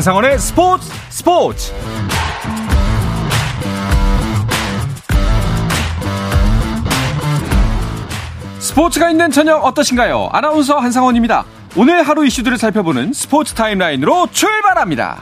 한상원의 스포츠 스포츠 스포츠가 있는 저녁 어떠신가요? 아나운서 한상원입니다. 오늘 하루 이슈들을 살펴보는 스포츠 타임라인으로 출발합니다.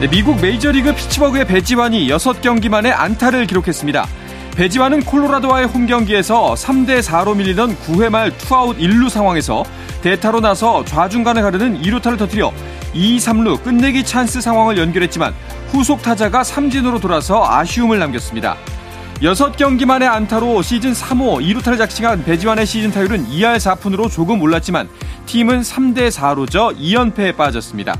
네, 미국 메이저리그 피츠버그의 배지완이 6경기 만에 안타를 기록했습니다. 배지완은 콜로라도와의 홈 경기에서 3대 4로 밀리던 9회 말 투아웃 1루 상황에서 대타로 나서 좌중간을 가르는 2루타를 터뜨려 2, 3루 끝내기 찬스 상황을 연결했지만 후속 타자가 삼진으로 돌아서 아쉬움을 남겼습니다. 6경기 만에 안타로 시즌 3호 2루타를 작성한 배지완의 시즌 타율은 2할 4푼으로 조금 올랐지만 팀은 3대 4로 져 2연패에 빠졌습니다.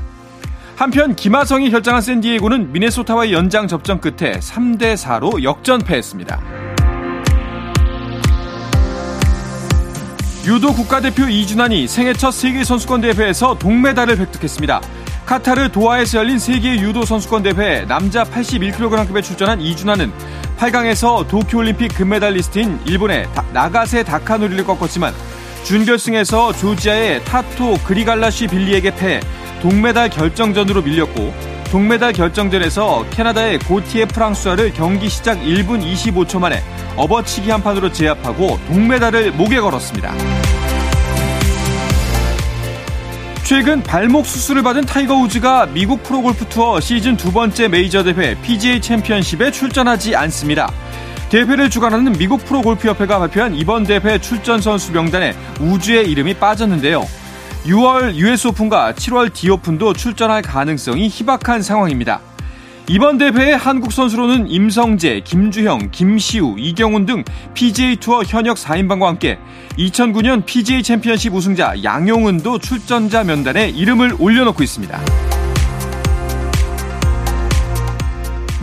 한편 김하성이 결정한 샌디에고는 미네소타와의 연장 접전 끝에 3대 4로 역전패했습니다. 유도 국가대표 이준환이 생애 첫 세계 선수권 대회에서 동메달을 획득했습니다. 카타르 도하에서 열린 세계 유도 선수권 대회 남자 81kg급에 출전한 이준환은 8강에서 도쿄올림픽 금메달리스트인 일본의 나가세 다카노리를 꺾었지만 준결승에서 조지아의 타토 그리갈라시빌리에게 패해 동메달 결정전으로 밀렸고 동메달 결정전에서 캐나다의 고티에 프랑스와를 경기 시작 1분 25초 만에 업어치기 한 판으로 제압하고 동메달을 목에 걸었습니다. 최근 발목 수술을 받은 타이거 우즈가 미국 프로골프 투어 시즌 두 번째 메이저 대회 PGA 챔피언십에 출전하지 않습니다. 대회를 주관하는 미국 프로골프협회가 발표한 이번 대회 출전 선수 명단에 우즈의 이름이 빠졌는데요. 6월 US 오픈과 7월 D 오픈도 출전할 가능성이 희박한 상황입니다. 이번 대회에 한국 선수로는 임성재, 김주형, 김시우, 이경훈 등 PGA 투어 현역 4인방과 함께 2009년 PGA 챔피언십 우승자 양용은도 출전자 면단에 이름을 올려놓고 있습니다.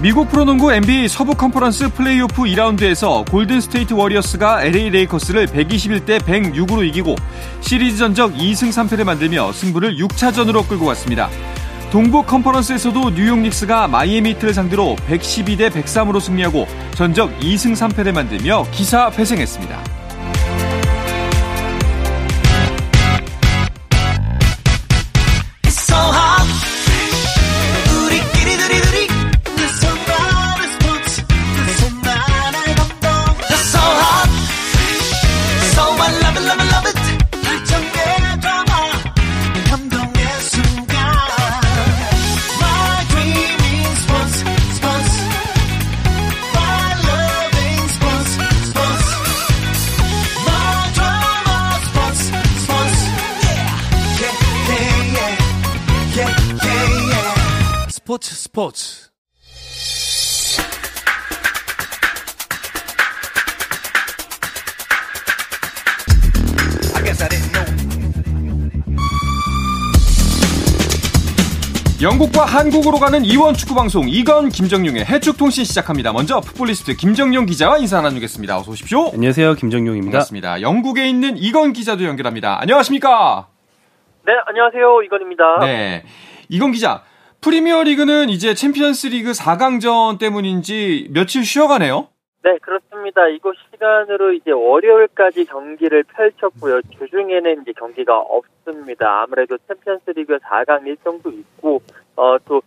미국 프로농구 NBA 서부 컨퍼런스 플레이오프 2라운드에서 골든 스테이트 워리어스가 LA 레이커스를 121대 106으로 이기고 시리즈 전적 2승 3패를 만들며 승부를 6차전으로 끌고 갔습니다. 동부 컨퍼런스에서도 뉴욕 닉스가 마이애미 히트를 상대로 112대 103으로 승리하고 전적 2승 3패를 만들며 기사 회생했습니다. 스포츠 영국과 한국으로 가는 이원 축구 방송 이건 김정용의 해축 통신 시작합니다. 먼저 풋볼리스트 김정용 기자와 인사 나누겠습니다. 어서 오십시오. 안녕하세요. 김정용입니다. 반갑습니다. 영국에 있는 이건 기자도 연결합니다. 안녕하십니까? 네, 안녕하세요. 이건입니다. 네. 이건 기자, 프리미어 리그는 이제 챔피언스 리그 4강전 때문인지 며칠 쉬어가네요? 네, 그렇습니다. 이곳 시간으로 이제 월요일까지 경기를 펼쳤고요. 주중에는 이제 경기가 없습니다. 아무래도 챔피언스 리그 4강 일정도 있고, 어, 또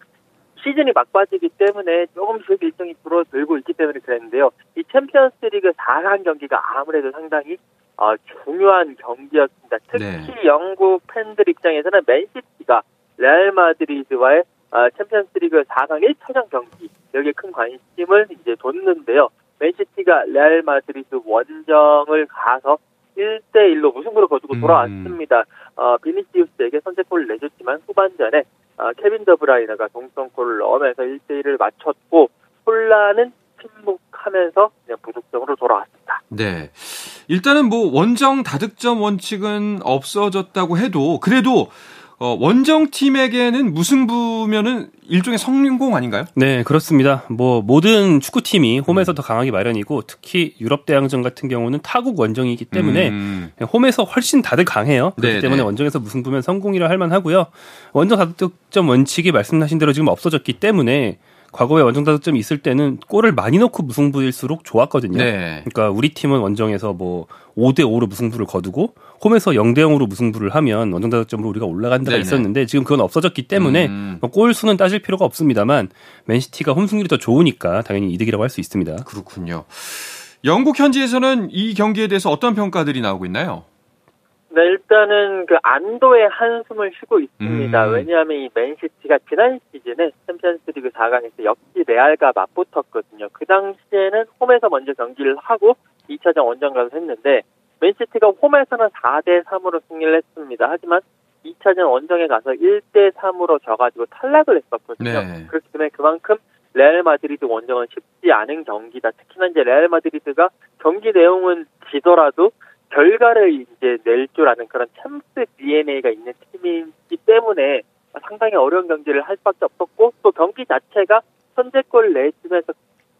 시즌이 막바지기 때문에 조금씩 일정이 줄어들고 있기 때문에 그랬는데요. 이 챔피언스 리그 4강 경기가 아무래도 상당히 어, 중요한 경기였습니다. 특히 네. 영국 팬들 입장에서는 맨시티가 레알 마드리드와의 아, 챔피언스리그 4강 1차전 경기 여기에 큰 관심을 이제 뒀는데요. 맨시티가 레알 마드리드 원정을 가서 1대 1로 무승부를 거두고 음. 돌아왔습니다. 어, 비니시우스에게 선제골을 내줬지만 후반전에 어, 케빈 더브라이너가 동점골을 넣으면서 1대 1을 맞췄고 혼란은 침묵하면서 그냥 부득점으로 돌아왔습니다. 네. 일단은 뭐 원정 다득점 원칙은 없어졌다고 해도 그래도 어, 원정 팀에게는 무승부면은 일종의 성공 아닌가요? 네, 그렇습니다. 뭐 모든 축구 팀이 홈에서 더 강하기 마련이고 특히 유럽 대항전 같은 경우는 타국 원정이기 때문에 음. 홈에서 훨씬 다들 강해요. 그렇기 네네. 때문에 네. 원정에서 무승부면 성공이라 할 만하고요. 원정 다득점 원칙이 말씀하신 대로 지금 없어졌기 때문에 과거에 원정 다득점이 있을 때는 골을 많이 넣고 무승부일수록 좋았거든요. 네. 그러니까 우리 팀은 원정에서 뭐 5대 5로 무승부를 거두고 홈에서 0대 0으로 무승부를 하면 원정 다득점으로 우리가 올라간 데가 네네. 있었는데 지금 그건 없어졌기 때문에 음. 뭐골 수는 따질 필요가 없습니다만 맨시티가 홈 승률이 더 좋으니까 당연히 이득이라고 할 수 있습니다. 그렇군요. 영국 현지에서는 이 경기에 대해서 어떤 평가들이 나오고 있나요? 네, 일단은 그 안도의 한숨을 쉬고 있습니다. 음. 왜냐하면 이 맨시티가 지난 시즌에 챔피언스리그 4강에서 역시 레알과 맞붙었거든요. 그 당시에는 홈에서 먼저 경기를 하고 2차전 원정가서 했는데 맨시티가 홈에서는 4대 3으로 승리를 했습니다. 하지만 2차전 원정에 가서 1대 3으로 져가지고 탈락을 했었거든요. 네. 그렇기 때문에 그만큼 레알 마드리드 원정은 쉽지 않은 경기다. 특히나 이제 레알 마드리드가 경기 내용은 지더라도 결과를 이제 낼 줄 아는 그런 챔스 DNA가 있는 팀이기 때문에 상당히 어려운 경기를 할 수밖에 없었고 또 경기 자체가 선제골 내주면서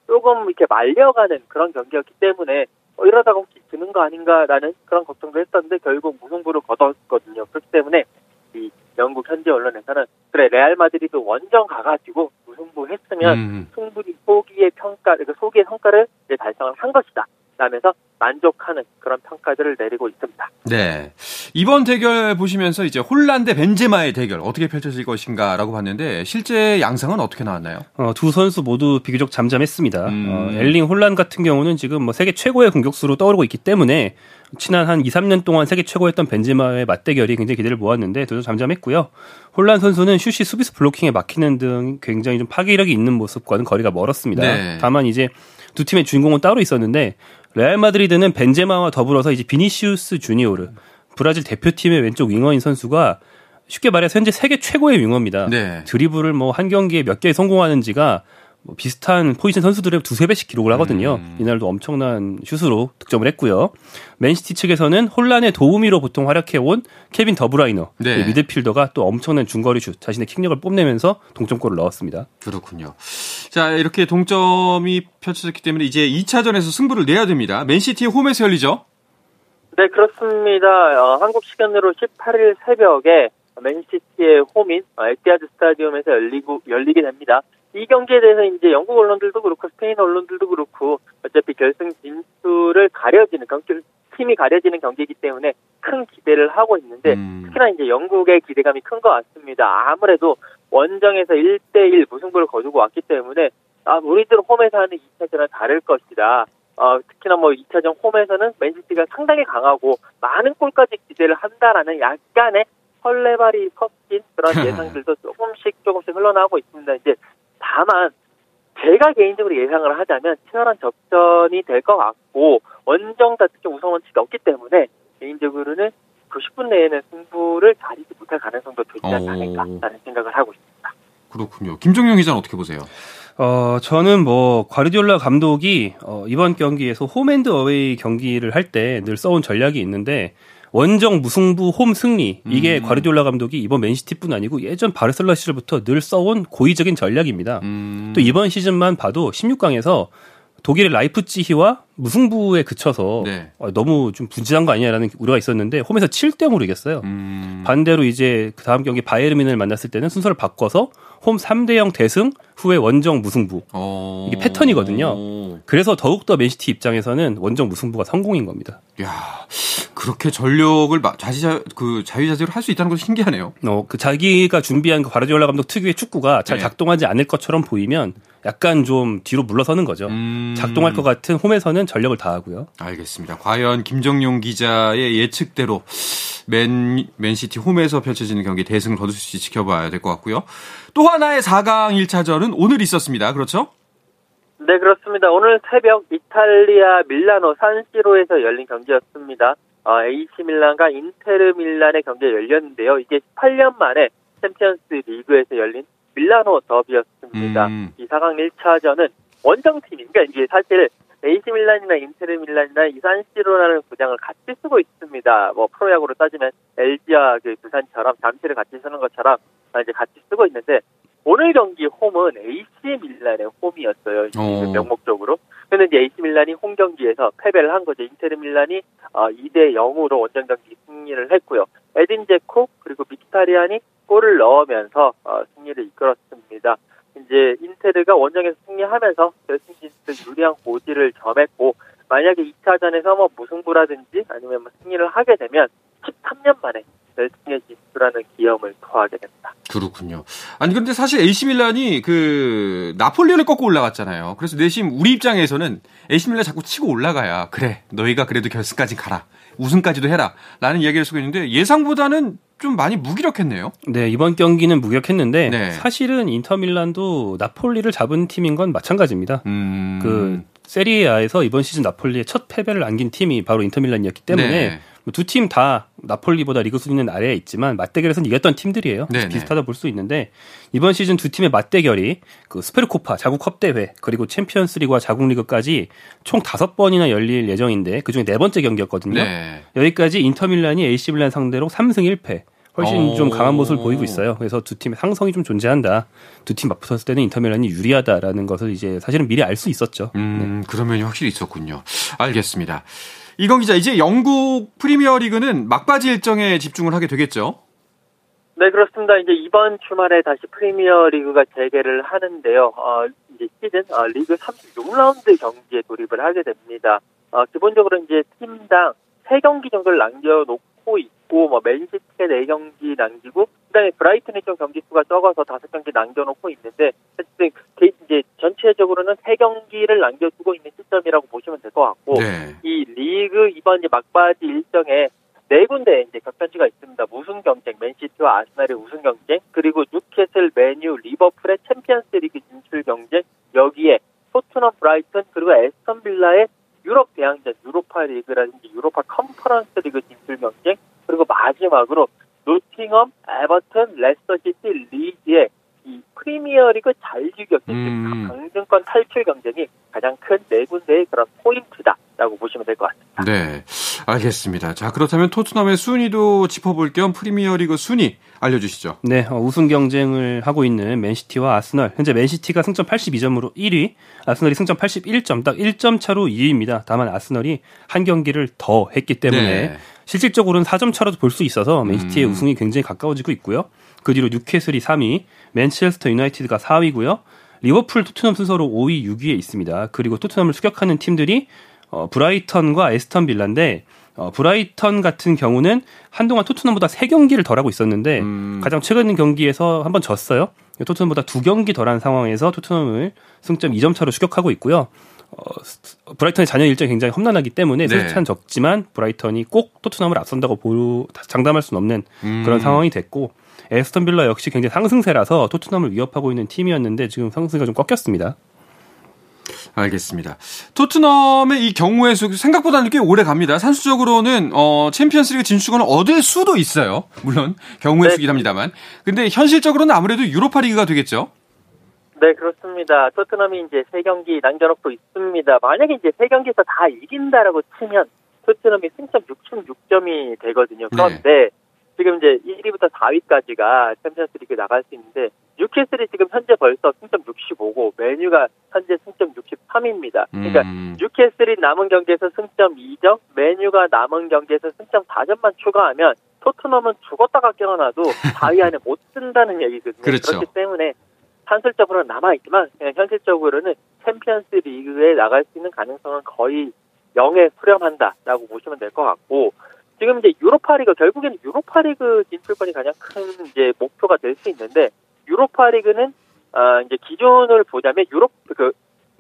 조금 이렇게 말려가는 그런 경기였기 때문에 어, 이러다가 혹시 지는 거 아닌가라는 그런 걱정도 했었는데 결국 무승부를 거뒀거든요. 그렇기 때문에 이 영국 현지 언론에서는 그래 레알 마드리드 원정 가가지고 무승부 했으면 음. 충분히 소기의 평가, 그 소기의 성과를 달성을 한 것이다. 라면서 만족하는 그런 평가들을 내리고 있습니다. 네. 이번 대결 보시면서 이제 홀란드 벤제마의 대결 어떻게 펼쳐질 것인가라고 봤는데 실제 양상은 어떻게 나왔나요? 어, 두 선수 모두 비교적 잠잠했습니다. 음. 어, 엘링 홀란 같은 경우는 지금 뭐 세계 최고의 공격수로 떠오르고 있기 때문에 지난 한 2, 3년 동안 세계 최고였던 벤제마의 맞대결이 굉장히 기대를 모았는데 둘다 잠잠했고요. 홀란 선수는 슛이 수비수 블로킹에 막히는 등 굉장히 좀 파괴력이 있는 모습과는 거리가 멀었습니다. 네. 다만 이제 두 팀의 주인공은 따로 있었는데 레알 마드리드는 벤제마와 더불어서 이제 비니시우스 주니오르 브라질 대표팀의 왼쪽 윙어인 선수가 쉽게 말해서 현재 세계 최고의 윙어입니다. 네. 드리블을 뭐 한 경기에 몇 개 성공하는지가 뭐 비슷한 포지션 선수들의 두세 배씩 기록을 하거든요. 음. 이날도 엄청난 슛으로 득점을 했고요. 맨시티 측에서는 홀란의 도우미로 보통 활약해온 케빈 더브라이너 네. 미드필더가 또 엄청난 중거리 슛 자신의 킥력을 뽐내면서 동점골을 넣었습니다. 그렇군요. 자 이렇게 동점이 펼쳐졌기 때문에 이제 2차전에서 승부를 내야 됩니다. 맨시티 홈에서 열리죠? 네 그렇습니다. 어, 한국 시간으로 18일 새벽에 맨시티의 홈인 에티아드 스타디움에서 열리고 열리게 됩니다. 이 경기에 대해서 이제 영국 언론들도 그렇고 스페인 언론들도 그렇고 어차피 결승 진출을 가려지는 경기 팀이 가려지는 경기이기 때문에 큰 기대를 하고 있는데 음. 특히나 이제 영국의 기대감이 큰 것 같습니다. 아무래도 원정에서 1대1 무승부를 거두고 왔기 때문에 아, 우리들 홈에서 하는 2차전은 다를 것이다. 어, 특히나 뭐 2차전 홈에서는 맨시티가 상당히 강하고 많은 골까지 기대를 한다라는 약간의 설레발이 섞인 그런 예상들도 조금씩 조금씩 흘러나오고 있습니다. 이제 다만 제가 개인적으로 예상을 하자면 치열한 접전이 될 것 같고 원정 다특히 우승 원칙이 없기 때문에 개인적으로는 90분 내에는 승부를 가리지 못할 가능성도 되지 않을까라는 생각을 하고 있습니다. 그렇군요. 김종영 기자는 어떻게 보세요? 어, 저는 뭐, 과르디올라 감독이, 어, 이번 경기에서 홈앤드 어웨이 경기를 할 때 늘 써온 전략이 있는데, 원정 무승부 홈 승리 이게 음. 과르디올라 감독이 이번 맨시티뿐 아니고 예전 바르셀로나 시절부터 늘 써온 고의적인 전략입니다. 음. 또 이번 시즌만 봐도 16강에서 독일의 라이프치히와 무승부에 그쳐서 네. 어, 너무 좀 부진한 거 아니냐라는 우려가 있었는데 홈에서 7대 0으로 이겼어요. 음. 반대로 이제 그 다음 경기 바이에른 뮌헨을 만났을 때는 순서를 바꿔서 홈 3대 0 대승 후에 원정 무승부. 오. 어. 이게 패턴이거든요. 그래서 더욱더 맨시티 입장에서는 원정 무승부가 성공인 겁니다. 야, 그렇게 전력을 자지자 그 자유자재로 할 수 있다는 것이 신기하네요. 어, 그 자기가 준비한 그 바르디올라 감독 특유의 축구가 잘 네. 작동하지 않을 것처럼 보이면 약간 좀 뒤로 물러서는 거죠. 음... 작동할 것 같은 홈에서는 전력을 다하고요. 알겠습니다. 과연 김정용 기자의 예측대로 맨 맨시티 홈에서 펼쳐지는 경기 대승을 거둘 수 있을지 지켜봐야 될 것 같고요. 또 하나의 4강 1차전은 오늘 있었습니다. 그렇죠? 네, 그렇습니다. 오늘 새벽 이탈리아 밀라노 산시로에서 열린 경기였습니다. 어, AC 밀란과 인테르 밀란의 경기가 열렸는데요. 이게 18년 만에 챔피언스 리그에서 열린 밀라노 더비였습니다. 음. 이 4강 1차전은 원정팀이, 그러니까 이게 사실 AC 밀란이나 인테르 밀란이나 이 산시로라는 구장을 같이 쓰고 있습니다. 뭐 프로야구로 따지면 LG와 그 두산처럼 잠실을 같이 쓰는 것처럼 이제 같이 쓰고 있는데 오늘 경기 홈은 AC 밀란의 홈이었어요. 어. 명목적으로. 근데 이제 AC 밀란이 홈 경기에서 패배를 한 거죠. 인테르 밀란이 2대 어, 0으로 원정 경기 승리를 했고요. 에딘 제코 그리고 미키타리안이 골을 넣으면서 어, 승리를 이끌었습니다. 이제 인테르가 원정에서 승리하면서 결승 진출 유리한 고지를 점했고 만약에 2차전에서 뭐 무승부라든지 아니면 뭐 승리를 하게 되면 13년 만에 결승에 진출하는 기염을 토하게 됩니다. 그렇군요. 아니 근데 사실 AC 밀란이 그 나폴리를 꺾고 올라갔잖아요. 그래서 내심 우리 입장에서는 AC 밀란 자꾸 치고 올라가야 그래 너희가 그래도 결승까지 가라 우승까지도 해라라는 이야기를 쓰고 있는데 예상보다는 좀 많이 무기력했네요. 네, 이번 경기는 무기력했는데 네. 사실은 인터밀란도 나폴리를 잡은 팀인 건 마찬가지입니다. 음... 그 세리에아에서 이번 시즌 나폴리의 첫 패배를 안긴 팀이 바로 인터밀란이었기 때문에 네. 뭐 두팀 다 나폴리보다 리그 순위는 아래에 있지만 맞대결에서는 이겼던 팀들이에요. 네, 네. 비슷하다 볼 수 있는데 이번 시즌 두 팀의 맞대결이 그 스페르코파 자국 컵 대회 그리고 챔피언스리그와 자국 리그까지 총 다섯 번이나 열릴 예정인데 그중에 네 번째 경기였거든요. 네. 여기까지 인터밀란이 AC 밀란 상대로 3승 1패 훨씬 오. 좀 강한 모습을 보이고 있어요. 그래서 두 팀의 상성이 좀 존재한다. 두 팀 맞붙었을 때는 인터밀란이 유리하다라는 것을 이제 사실은 미리 알 수 있었죠. 음, 네. 그런 면이 확실히 있었군요. 알겠습니다. 이건 기자, 이제 영국 프리미어 리그는 막바지 일정에 집중을 하게 되겠죠? 네, 그렇습니다. 이제 이번 주말에 다시 프리미어 리그가 재개를 하는데요. 어, 이제 시즌 어, 리그 36라운드 경기에 돌입을 하게 됩니다. 어, 기본적으로 이제 팀당 3경기 정도를 남겨놓고 있 고, 뭐, 맨시티의 4경기 남기고, 그 다음에 브라이튼의 좀 경기 수가 적어서 5경기 남겨놓고 있는데, 어쨌든, 이제 전체적으로는 3경기를 남겨두고 있는 시점이라고 보시면 될 것 같고, 네. 이 리그 이번 이제 막바지 일정에 네 군데 이제 격전지가 있습니다. 우승 경쟁, 맨시티와 아스날의 우승 경쟁, 그리고 뉴캐슬, 맨유, 리버풀의 챔피언스리그 진출 경쟁, 여기에 토트넘, 브라이튼, 그리고 애스턴 빌라의 유럽 대항전, 유로파 리그라든지 유로파 컨퍼런스 리그 진출 경쟁, 그리고 마지막으로 노팅엄, 에버튼, 레스터시티, 리즈의 이 프리미어리그 잔류 경쟁, 음. 강등권 탈출 경쟁이 가장 큰 네 군데의 그런 포인트다라고 보시면 될 것 같습니다. 네, 알겠습니다. 자 그렇다면 토트넘의 순위도 짚어볼 겸 프리미어리그 순위 알려주시죠. 네, 어, 우승 경쟁을 하고 있는 맨시티와 아스널. 현재 맨시티가 승점 82점으로 1위, 아스널이 승점 81점, 딱 1점 차로 2위입니다. 다만 아스널이 한 경기를 더 했기 때문에 네. 실질적으로는 4점 차로도 볼 수 있어서 맨시티의 음. 우승이 굉장히 가까워지고 있고요. 그 뒤로 뉴캐슬이 3위, 맨체스터 유나이티드가 4위고요. 리버풀, 토트넘 순서로 5위, 6위에 있습니다. 그리고 토트넘을 추격하는 팀들이 어, 브라이턴과 애스턴 빌라인데 어, 브라이턴 같은 경우는 한동안 토트넘보다 3경기를 덜하고 있었는데 음. 가장 최근 경기에서 한번 졌어요. 토트넘보다 2경기 덜한 상황에서 토트넘을 승점 2점 차로 추격하고 있고요. 어, 브라이턴의 잔여 일정이 굉장히 험난하기 때문에 네. 승차는 적지만 브라이턴이 꼭 토트넘을 앞선다고 보 장담할 수는 없는 음. 그런 상황이 됐고 애스턴 빌라 역시 굉장히 상승세라서 토트넘을 위협하고 있는 팀이었는데 지금 상승세가 좀 꺾였습니다. 알겠습니다. 토트넘의 이 경우의 수 생각보다는 꽤 오래 갑니다. 산수적으로는 어 챔피언스리그 진출권을 얻을 수도 있어요. 물론 경우의 네. 수긴 합니다만. 근데 현실적으로는 아무래도 유로파리그가 되겠죠. 네, 그렇습니다. 토트넘이 이제 세 경기 남겨놓고 있습니다. 만약에 이제 세 경기에서 다 이긴다라고 치면 토트넘이 승점 66점이 되거든요. 그런데 네. 지금 이제 1위부터 4위까지가 챔피언스리그 나갈 수 있는데 뉴캐슬이 지금 현재 벌써 승점 65고 맨유가 현재 승점 63입니다. 그러니까 음. 뉴캐슬이 남은 경기에서 승점 2점, 맨유가 남은 경기에서 승점 4점만 추가하면 토트넘은 죽었다가 깨어나도 4위 안에 못 든다는 얘기거든요. 그렇죠. 그렇기 때문에 산술적으로는 남아있지만 그냥 현실적으로는 챔피언스 리그에 나갈 수 있는 가능성은 거의 0에 수렴한다라고 보시면 될 것 같고 지금 이제 유로파리그 결국에는 유로파리그 진출권이 가장 큰 이제 목표가 될 수 있는데 유로파리그는 어 이제 기준을 보자면 유로 그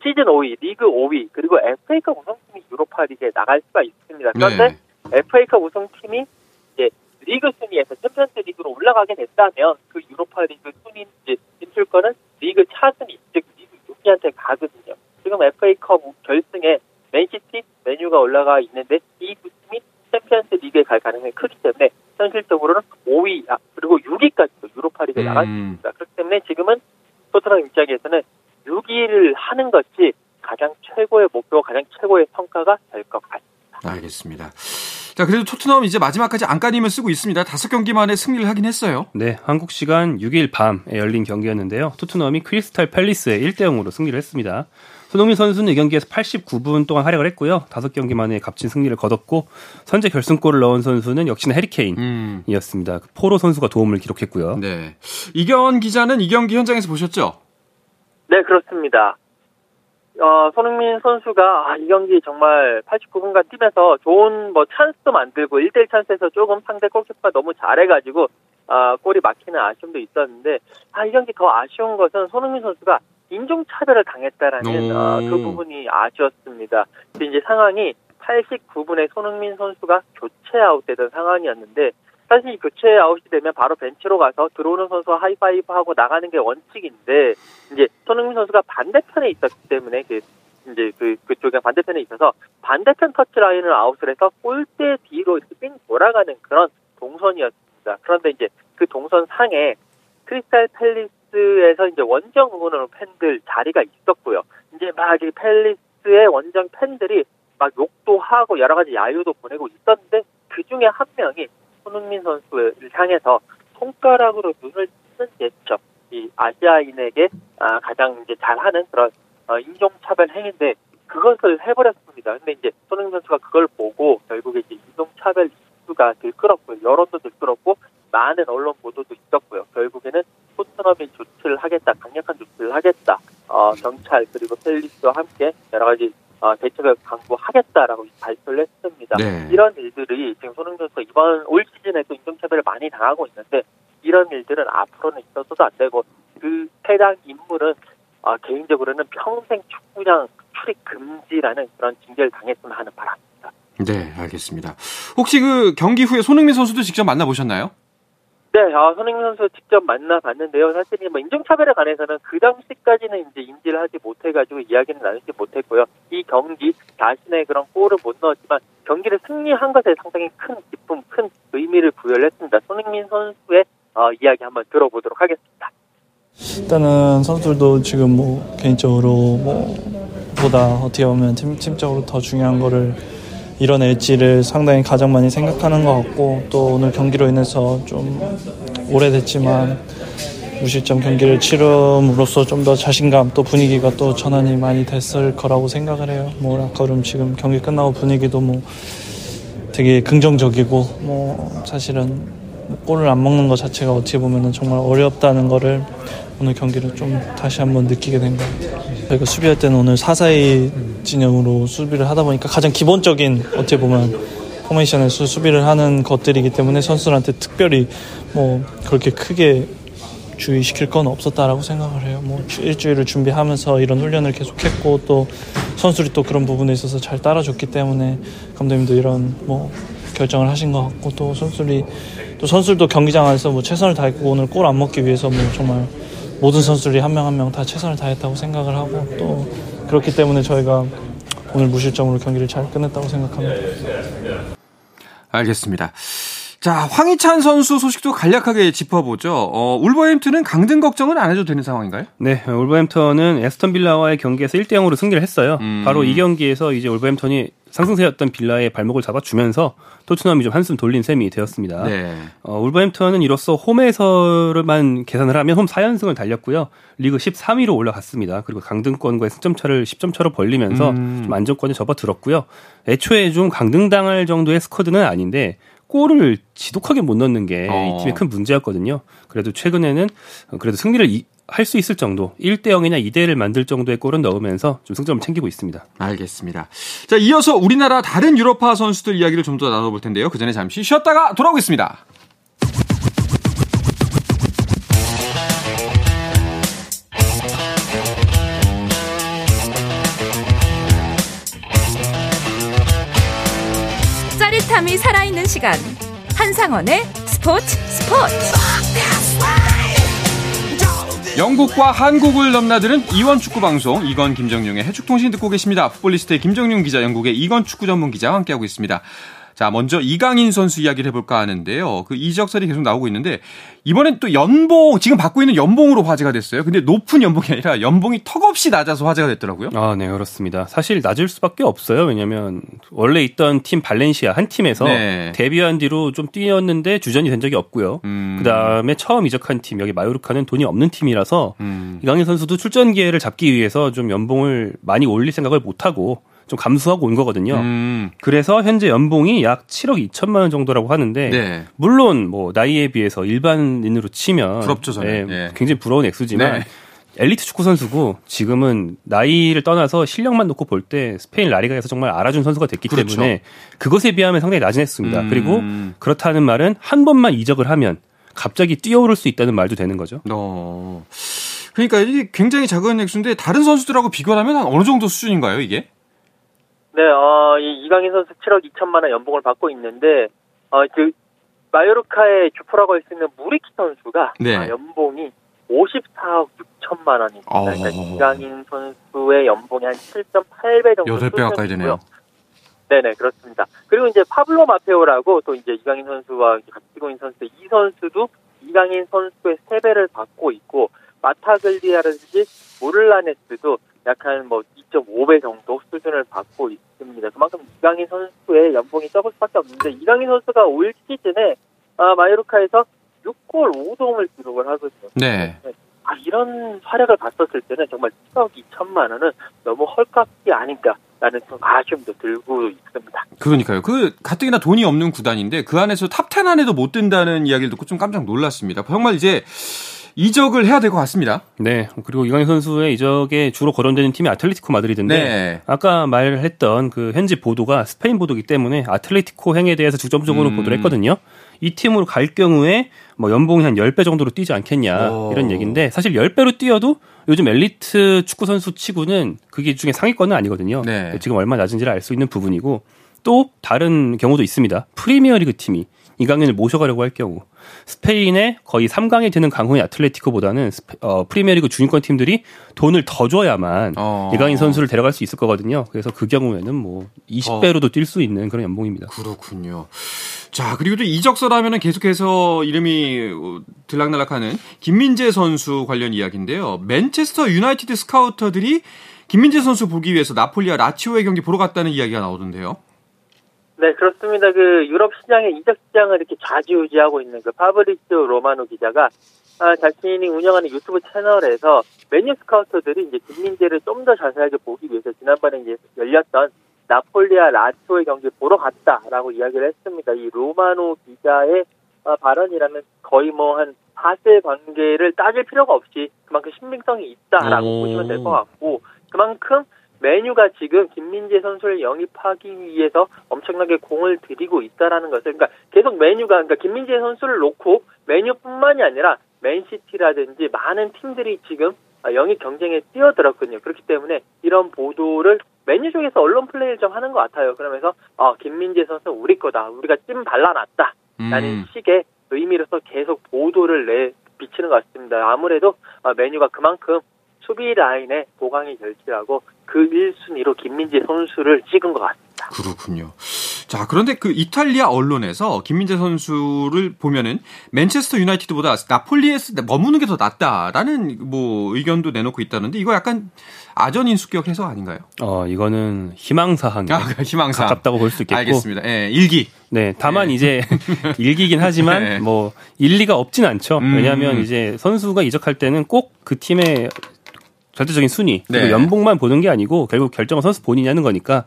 시즌 5위, 리그 5위 그리고 FA컵 우승팀이 유로파리그에 나갈 수가 있습니다. 그런데 네. FA컵 우승팀이 리그 순위에서 챔피언스 리그로 올라가게 된다면 그 유로파 리그 순위 이제 진출권은 리그 차순위 즉 리그 6위한테 가거든요. 지금 FA컵 결승에 맨시티, 맨유가 올라가 있는데 이 두 팀이 챔피언스 리그에 갈 가능성이 크기 때문에 현실적으로는 5위 아, 그리고 6위까지도 유로파 리그에 음. 나갈 수 있습니다. 그렇기 때문에 지금은 토트넘 입장에서는 6위를 하는 것이 가장 최고의 목표, 가장 최고의 성과가 될 것 같습니다. 알겠습니다. 자, 그래도 토트넘 이제 마지막까지 안간힘을 쓰고 있습니다. 다섯 경기 만에 승리를 하긴 했어요. 네, 한국 시간 6일 밤에 열린 경기였는데요. 토트넘이 크리스탈 팰리스에 1대 0으로 승리를 했습니다. 손흥민 선수는 이 경기에서 89분 동안 활약을 했고요. 다섯 경기 만에 값진 승리를 거뒀고 선제 결승골을 넣은 선수는 역시나 해리케인이었습니다. 음. 포로 선수가 도움을 기록했고요. 네. 이견 기자는 이 경기 현장에서 보셨죠? 네, 그렇습니다. 어, 손흥민 선수가 아, 이 경기 정말 89분간 뛰면서 좋은 뭐 찬스도 만들고 1대1 찬스에서 조금 상대 골키퍼가 너무 잘해가지고 아, 골이 막히는 아쉬움도 있었는데 아, 이 경기 더 아쉬운 것은 손흥민 선수가 인종차별을 당했다라는 어, 그 부분이 아쉬웠습니다. 이제 상황이 89분에 손흥민 선수가 교체 아웃되던 상황이었는데 사실 교체 아웃이 되면 바로 벤치로 가서 들어오는 선수와 하이파이브 하고 나가는 게 원칙인데 이제 손흥민 선수가 반대편에 있었기 때문에 그 이제 그 그쪽에 반대편에 있어서 반대편 터치 라인을 아웃을 해서 골대 뒤로 삥 돌아가는 그런 동선이었습니다. 그런데 이제 그 동선 상에 크리스탈 팰리스에서 이제 원정 응원하는 팬들 자리가 있었고요. 이제 막 이 팰리스의 원정 팬들이 막 욕도 하고 여러 가지 야유도 보내고 있었는데 그 중에 한 명이 손흥민 선수를 향해서 손가락으로 눈을 치는 제스처, 이 아시아인에게 아, 가장 이제 잘하는 그런 어, 인종차별 행위인데 그것을 해버렸습니다. 근데 이제 손흥민 선수가 그걸 보고 결국에 이제 인종차별 이슈가 들끓었고요. 여론도 들끓었고 많은 언론 보도도 있었고요. 결국에는 토트넘이 조치를 하겠다, 강력한 조치를 하겠다. 어, 경찰 그리고 펠리스와 함께 여러 가지 어, 대책을 강구하겠다라고 발표를 했습니다. 네. 이런 일들이 지금 손흥민 선수가 이번 올 시즌에도 인종차별을 많이 당하고 있는데 이런 일들은 앞으로는 있어서도 안 되고 그 해당 인물은 어, 개인적으로는 평생 축구장 출입 금지라는 그런 징계를 당했으면 하는 바람입니다. 네, 알겠습니다. 혹시 그 경기 후에 손흥민 선수도 직접 만나보셨나요? 네, 아, 손흥민 선수 직접 만나봤는데요. 사실 뭐 인종차별에 관해서는 그 당시까지는 이제 인지를 하지 못해가지고 이야기는 나누지 못했고요. 이 경기 자신의 그런 골을 못 넣었지만 경기를 승리한 것에 상당히 큰 기쁨, 큰 의미를 부여를 했습니다. 손흥민 선수의 어, 이야기 한번 들어보도록 하겠습니다. 일단은 선수들도 지금 뭐 개인적으로 뭐 보다 어떻게 보면 팀, 팀적으로 더 중요한 거를 이뤄낼지를 상당히 가장 많이 생각하는 것 같고 또 오늘 경기로 인해서 좀 오래됐지만 무실점 경기를 치름으로써 좀 더 자신감 또 분위기가 또 전환이 많이 됐을 거라고 생각을 해요. 뭐 아까 그럼 지금 경기 끝나고 분위기도 뭐 되게 긍정적이고 뭐 사실은 골을 안 먹는 것 자체가 어떻게 보면 정말 어렵다는 거를 오늘 경기를 좀 다시 한번 느끼게 된 것 같아요. 저희가 수비할 때는 오늘 4사이 진영으로 수비를 하다 보니까 가장 기본적인 어떻게 보면 포메이션에서 수비를 하는 것들이기 때문에 선수들한테 특별히 뭐 그렇게 크게 주의시킬 건 없었다라고 생각을 해요. 뭐 일주일을 준비하면서 이런 훈련을 계속했고 또 선수들이 또 그런 부분에 있어서 잘 따라줬기 때문에 감독님도 이런 뭐 결정을 하신 것 같고 또 선수들이 또 선수들도 경기장 안에서 뭐 최선을 다했고 오늘 골 안 먹기 위해서 뭐 정말 모든 선수들이 한 명 한 명 다 최선을 다했다고 생각을 하고 또 그렇기 때문에 저희가 오늘 무실점으로 경기를 잘 끝냈다고 생각합니다. 알겠습니다. 자, 황희찬 선수 소식도 간략하게 짚어보죠. 어, 울버햄튼은 강등 걱정은 안 해도 되는 상황인가요? 네, 울버햄튼은 에스턴 빌라와의 경기에서 1대 0으로 승리를 했어요. 음. 바로 이 경기에서 이제 울버햄튼이 상승세였던 빌라의 발목을 잡아주면서 토트넘이 좀 한숨 돌린 셈이 되었습니다. 네. 어, 울버햄튼은 이로써 홈에서만 계산을 하면 홈 4연승을 달렸고요. 리그 13위로 올라갔습니다. 그리고 강등권과의 승점 차를 10점 차로 벌리면서 음. 좀 안정권에 접어들었고요. 애초에 좀 강등당할 정도의 스쿼드는 아닌데 골을 지독하게 못 넣는 게이 어. 팀의 큰 문제였거든요. 그래도 최근에는 그래도 승리를 할수 있을 정도 1대 0이나 2대 1을 만들 정도의 골은 넣으면서 좀 승점을 챙기고 있습니다. 알겠습니다. 자, 이어서 우리나라 다른 유럽파 선수들 이야기를 좀 더 나눠볼 텐데요. 그 전에 잠시 쉬었다가 돌아오겠습니다. 짜릿함이 살아있는 시간. 한상원의 스포츠 스포츠. 영국과 한국을 넘나드는 이원 축구 방송 이건 김정용의 해축통신 듣고 계십니다. 풋볼리스트의 김정용 기자, 영국의 이건 축구 전문 기자와 함께하고 있습니다. 자, 먼저 이강인 선수 이야기를 해볼까 하는데요. 그 이적설이 계속 나오고 있는데 이번엔 또 연봉 지금 받고 있는 연봉으로 화제가 됐어요. 근데 높은 연봉이 아니라 연봉이 턱없이 낮아서 화제가 됐더라고요. 아, 네 그렇습니다. 사실 낮을 수밖에 없어요. 왜냐하면 원래 있던 팀 발렌시아 한 팀에서 네. 데뷔한 뒤로 좀 뛰었는데 주전이 된 적이 없고요. 음. 그 다음에 처음 이적한 팀 여기 마요르카는 돈이 없는 팀이라서 음. 이강인 선수도 출전 기회를 잡기 위해서 좀 연봉을 많이 올릴 생각을 못 하고 좀 감소하고 온 거거든요. 음. 그래서 현재 연봉이 약 7억 2천만 원 정도라고 하는데 네. 물론 뭐 나이에 비해서 일반인으로 치면 부럽죠, 저는. 네, 네. 굉장히 부러운 액수지만 네. 엘리트 축구 선수고 지금은 나이를 떠나서 실력만 놓고 볼 때 스페인 라리가에서 정말 알아준 선수가 됐기 그렇죠. 때문에 그것에 비하면 상당히 낮은 했습니다. 음. 그리고 그렇다는 말은 한 번만 이적을 하면 갑자기 뛰어오를 수 있다는 말도 되는 거죠. 어. 그러니까 이게 굉장히 작은 액수인데 다른 선수들하고 비교하면 한 어느 정도 수준인가요, 이게? 네, 어, 이 이강인 선수 7억 2천만 원 연봉을 받고 있는데 어, 그 마요르카의 주포라고 할 수 있는 무리키 선수가 네. 아, 연봉이 54억 6천만 원입니다. 어... 그러니까 이강인 선수의 연봉이 한 7.8배 정도 8배 가까이 되네요. 네네 그렇습니다. 그리고 이제 파블로 마페오라고 또 이제 이강인 선수와 같이 뛰고 있는 선수 이 선수도 이강인 선수의 3배를 받고 있고 마타글리아라든지 모를라네스도 약 한 뭐 2.5배 정도 수준을 받고 있습니다. 그만큼 이강인 선수의 연봉이 적을 수밖에 없는데 이강인 선수가 올 시즌에 아, 마요르카에서 6골 5도움을 기록을 하거든요. 네. 아, 이런 활약을 봤었을 때는 정말 7억 2천만 원은 너무 헐값이 아닌가라는 좀 아쉬움도 들고 있습니다. 그러니까요. 그 가뜩이나 돈이 없는 구단인데 그 안에서 탑10 안에도 못 든다는 이야기를 듣고 좀 깜짝 놀랐습니다. 정말 이제 이적을 해야 될 것 같습니다. 네. 그리고 이강인 선수의 이적에 주로 거론되는 팀이 아틀레티코 마드리드인데 네. 아까 말했던 그 현지 보도가 스페인 보도기 때문에 아틀레티코 행에 대해서 중점적으로 음. 보도를 했거든요. 이 팀으로 갈 경우에 뭐 연봉이 한 10배 정도로 뛰지 않겠냐 오. 이런 얘기인데 사실 10배로 뛰어도 요즘 엘리트 축구 선수 치고는 그게 중에 상위권은 아니거든요. 네. 지금 얼마 낮은지를 알 수 있는 부분이고 또 다른 경우도 있습니다. 프리미어리그 팀이 이강인을 모셔가려고 할 경우 스페인의 거의 3강에 드는 강호의 아틀레티코보다는 스페, 어, 프리미어리그 중위권 팀들이 돈을 더 줘야만 어. 이강인 선수를 데려갈 수 있을 거거든요. 그래서 그 경우에는 뭐 20배로도 어. 뛸수 있는 그런 연봉입니다. 그렇군요. 자 그리고 또 이적설 하면은 계속해서 이름이 들락날락하는 김민재 선수 관련 이야기인데요. 맨체스터 유나이티드 스카우터들이 김민재 선수 보기 위해서 나폴리와 라치오의 경기 보러 갔다는 이야기가 나오던데요. 네, 그렇습니다. 그 유럽 시장의 이적 시장을 이렇게 좌지우지하고 있는 그 파브리치오 로마노 기자가 아, 자신이 운영하는 유튜브 채널에서 맨유 스카우터들이 이제 김민재를 좀 더 자세하게 보기 위해서 지난번에 이제 열렸던 나폴리아 라치오의 경기 보러 갔다라고 이야기를 했습니다. 이 로마노 기자의 아, 발언이라면 거의 뭐한 사세 관계를 따질 필요가 없이 그만큼 신빙성이 있다라고 오. 보시면 될 것 같고 그만큼 메뉴가 지금 김민재 선수를 영입하기 위해서 엄청나게 공을 들이고 있다라는 것을 그러니까 계속 메뉴가 그러니까 김민재 선수를 놓고 메뉴뿐만이 아니라 맨시티라든지 많은 팀들이 지금 영입 경쟁에 뛰어들었거든요. 그렇기 때문에 이런 보도를 메뉴 쪽에서 언론 플레이를 좀 하는 것 같아요. 그러면서 어, 김민재 선수 우리 거다. 우리가 찜 발라놨다. 라는 음. 식의 의미로서 계속 보도를 내 비치는 것 같습니다. 아무래도 어, 메뉴가 그만큼 수비 라인에 보강이 절실하고 그 1순위로 김민재 선수를 찍은 것 같습니다. 그렇군요. 자, 그런데 그 이탈리아 언론에서 김민재 선수를 보면은 맨체스터 유나이티드보다 나폴리에서 머무는 게 더 낫다라는 뭐 의견도 내놓고 있다는데 이거 약간 아전 인수격 해석 아닌가요? 어, 이거는 희망사항. 아, 희망사항. 가깝다고 볼 수 있겠고. 알겠습니다. 예, 일기. 네, 다만 예. 이제 일기긴 하지만 네. 뭐 일리가 없진 않죠. 음. 왜냐하면 이제 선수가 이적할 때는 꼭 그 팀의 절대적인 순위 그리고 네. 연봉만 보는 게 아니고 결국 결정은 선수 본인이 하는 거니까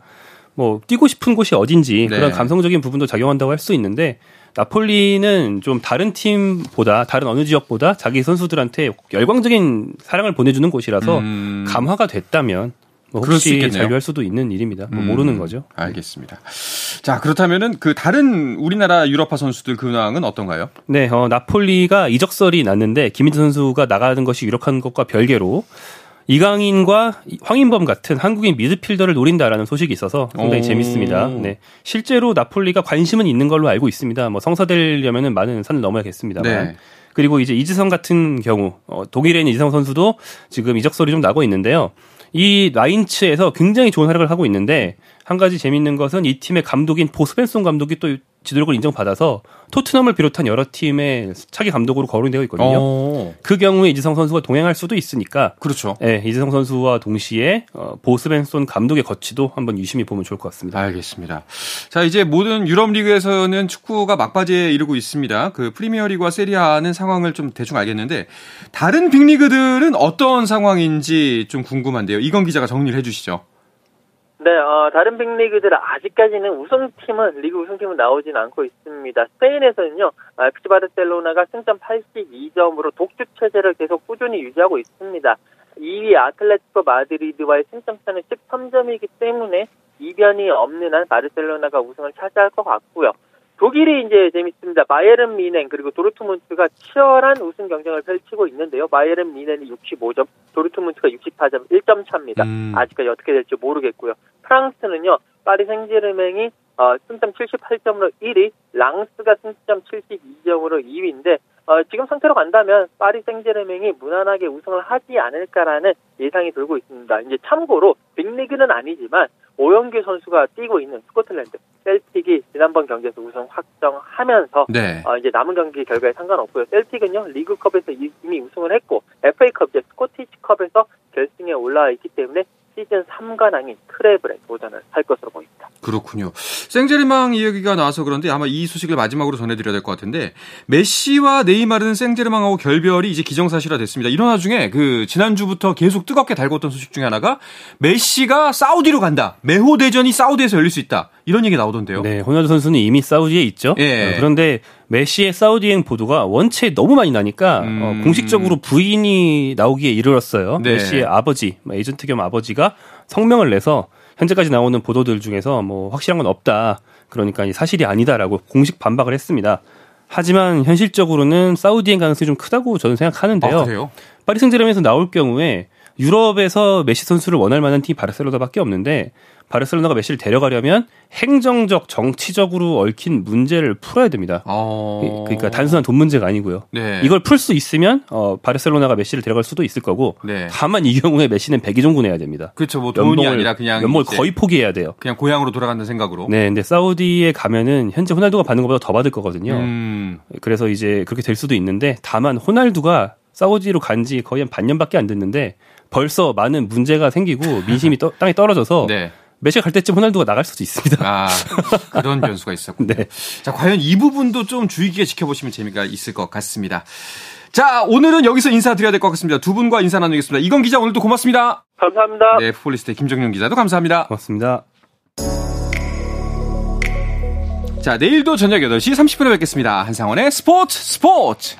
뭐 뛰고 싶은 곳이 어딘지 네. 그런 감성적인 부분도 작용한다고 할 수 있는데 나폴리는 좀 다른 팀보다 다른 어느 지역보다 자기 선수들한테 열광적인 사랑을 보내주는 곳이라서 음. 감화가 됐다면 뭐 혹시 잔류할 수도 있는 일입니다. 뭐 음, 모르는 거죠. 알겠습니다. 자 그렇다면은 그 다른 우리나라 유럽파 선수들 근황은 어떤가요? 네, 어, 나폴리가 이적설이 났는데 김민재 선수가 나가는 것이 유력한 것과 별개로 이강인과 황인범 같은 한국인 미드필더를 노린다라는 소식이 있어서 상당히 오. 재밌습니다. 네. 실제로 나폴리가 관심은 있는 걸로 알고 있습니다. 뭐 성사되려면은 많은 산을 넘어야겠습니다만. 네. 그리고 이제 이지성 같은 경우 어, 독일에 있는 이지성 선수도 지금 이적설이 좀 나고 있는데요. 이 라인츠에서 굉장히 좋은 활약을 하고 있는데 한 가지 재밌는 것은 이 팀의 감독인 보스벤송 감독이 또 지도력을 인정받아서 토트넘을 비롯한 여러 팀의 차기 감독으로 거론되어 있거든요. 오. 그 경우에 이지성 선수가 동행할 수도 있으니까 그렇죠. 네, 이지성 선수와 동시에 어, 보스벤손 감독의 거치도 한번 유심히 보면 좋을 것 같습니다. 알겠습니다. 자 이제 모든 유럽 리그에서는 축구가 막바지에 이르고 있습니다. 그 프리미어 리그와 세리아는 상황을 좀 대충 알겠는데 다른 빅리그들은 어떤 상황인지 좀 궁금한데요. 이건 기자가 정리를 해 주시죠. 네, 어, 다른 빅리그들은 아직까지는 우승팀은 리그 우승팀은 나오진 않고 있습니다. 스페인에서는요, FC 바르셀로나가 승점 82점으로 독주 체제를 계속 꾸준히 유지하고 있습니다. 2위 아틀레티코 마드리드와의 승점 차는 13점이기 때문에 이변이 없는 한 바르셀로나가 우승을 차지할 것 같고요. 독일이 이제 재밌습니다. 바이에른 미넨 그리고 도르트문트가 치열한 우승 경쟁을 펼치고 있는데요. 바이에른 미넨이 65점, 도르트문트가 64점, 1점 차입니다. 음. 아직까지 어떻게 될지 모르겠고요. 프랑스는요. 파리 생제르맹이 어, 승점 78점으로 1위, 랑스가 승점 72점으로 2위인데 어, 지금 상태로 간다면 파리 생제르맹이 무난하게 우승을 하지 않을까라는 예상이 들고 있습니다. 이제 참고로 빅리그는 아니지만 오영규 선수가 뛰고 있는 스코틀랜드 셀틱이 지난번 경기에서 우승 확정하면서 네. 어, 이제 남은 경기 결과에 상관없고요. 셀틱은요 리그컵에서 이미 우승을 했고 FA컵 이제 스코티치컵에서 결승에 올라와 있기 때문에 시즌 3관왕인 크레블에 도전을 할 것으로 보입니다. 그렇군요. 생제르망 이야기가 나와서 그런데 아마 이 소식을 마지막으로 전해드려야 될 것 같은데 메시와 네이마르는 생제르망하고 결별이 이제 기정사실화 됐습니다. 이런 와중에 그 지난주부터 계속 뜨겁게 달궜던 소식 중에 하나가 메시가 사우디로 간다. 메호 대전이 사우디에서 열릴 수 있다. 이런 얘기 나오던데요. 네, 호날두 선수는 이미 사우디에 있죠. 예. 어, 그런데 메시의 사우디행 보도가 원체 너무 많이 나니까 어, 음. 어, 공식적으로 부인이 나오기에 이르렀어요. 네. 메시의 아버지, 뭐 에이전트 겸 아버지가 성명을 내서 현재까지 나오는 보도들 중에서 뭐 확실한 건 없다. 그러니까 사실이 아니다라고 공식 반박을 했습니다. 하지만 현실적으로는 사우디행 가능성이 좀 크다고 저는 생각하는데요. 아, 파리 생제르맹에서 나올 경우에 유럽에서 메시 선수를 원할 만한 팀이 바르셀로나밖에 없는데 바르셀로나가 메시를 데려가려면 행정적, 정치적으로 얽힌 문제를 풀어야 됩니다. 어... 그러니까 단순한 돈 문제가 아니고요. 네. 이걸 풀 수 있으면 어, 바르셀로나가 메시를 데려갈 수도 있을 거고 네. 다만 이 경우에 메시는 100이 정도 내야 됩니다. 그렇죠. 뭐 돈이 아니라 그냥 연봉을 거의 포기해야 돼요. 그냥 고향으로 돌아간다는 생각으로. 네, 근데 사우디에 가면은 현재 호날두가 받는 것보다 더 받을 거거든요. 음... 그래서 이제 그렇게 될 수도 있는데 다만 호날두가 사우디로 간 지 거의 한 반년밖에 안 됐는데 벌써 많은 문제가 생기고 민심이 떠, 땅에 떨어져서 네. 메시가 갈 때쯤 호날두가 나갈 수도 있습니다. 아, 그런 변수가 있었군요. 네. 자, 과연 이 부분도 좀 주의 깊게 지켜보시면 재미가 있을 것 같습니다. 자, 오늘은 여기서 인사드려야 될 것 같습니다. 두 분과 인사 나누겠습니다. 이건 기자 오늘도 고맙습니다. 감사합니다. 네, 풋볼리스트의 김정용 기자도 감사합니다. 고맙습니다. 자, 내일도 저녁 8시 30분에 뵙겠습니다. 한상원의 스포츠 스포츠!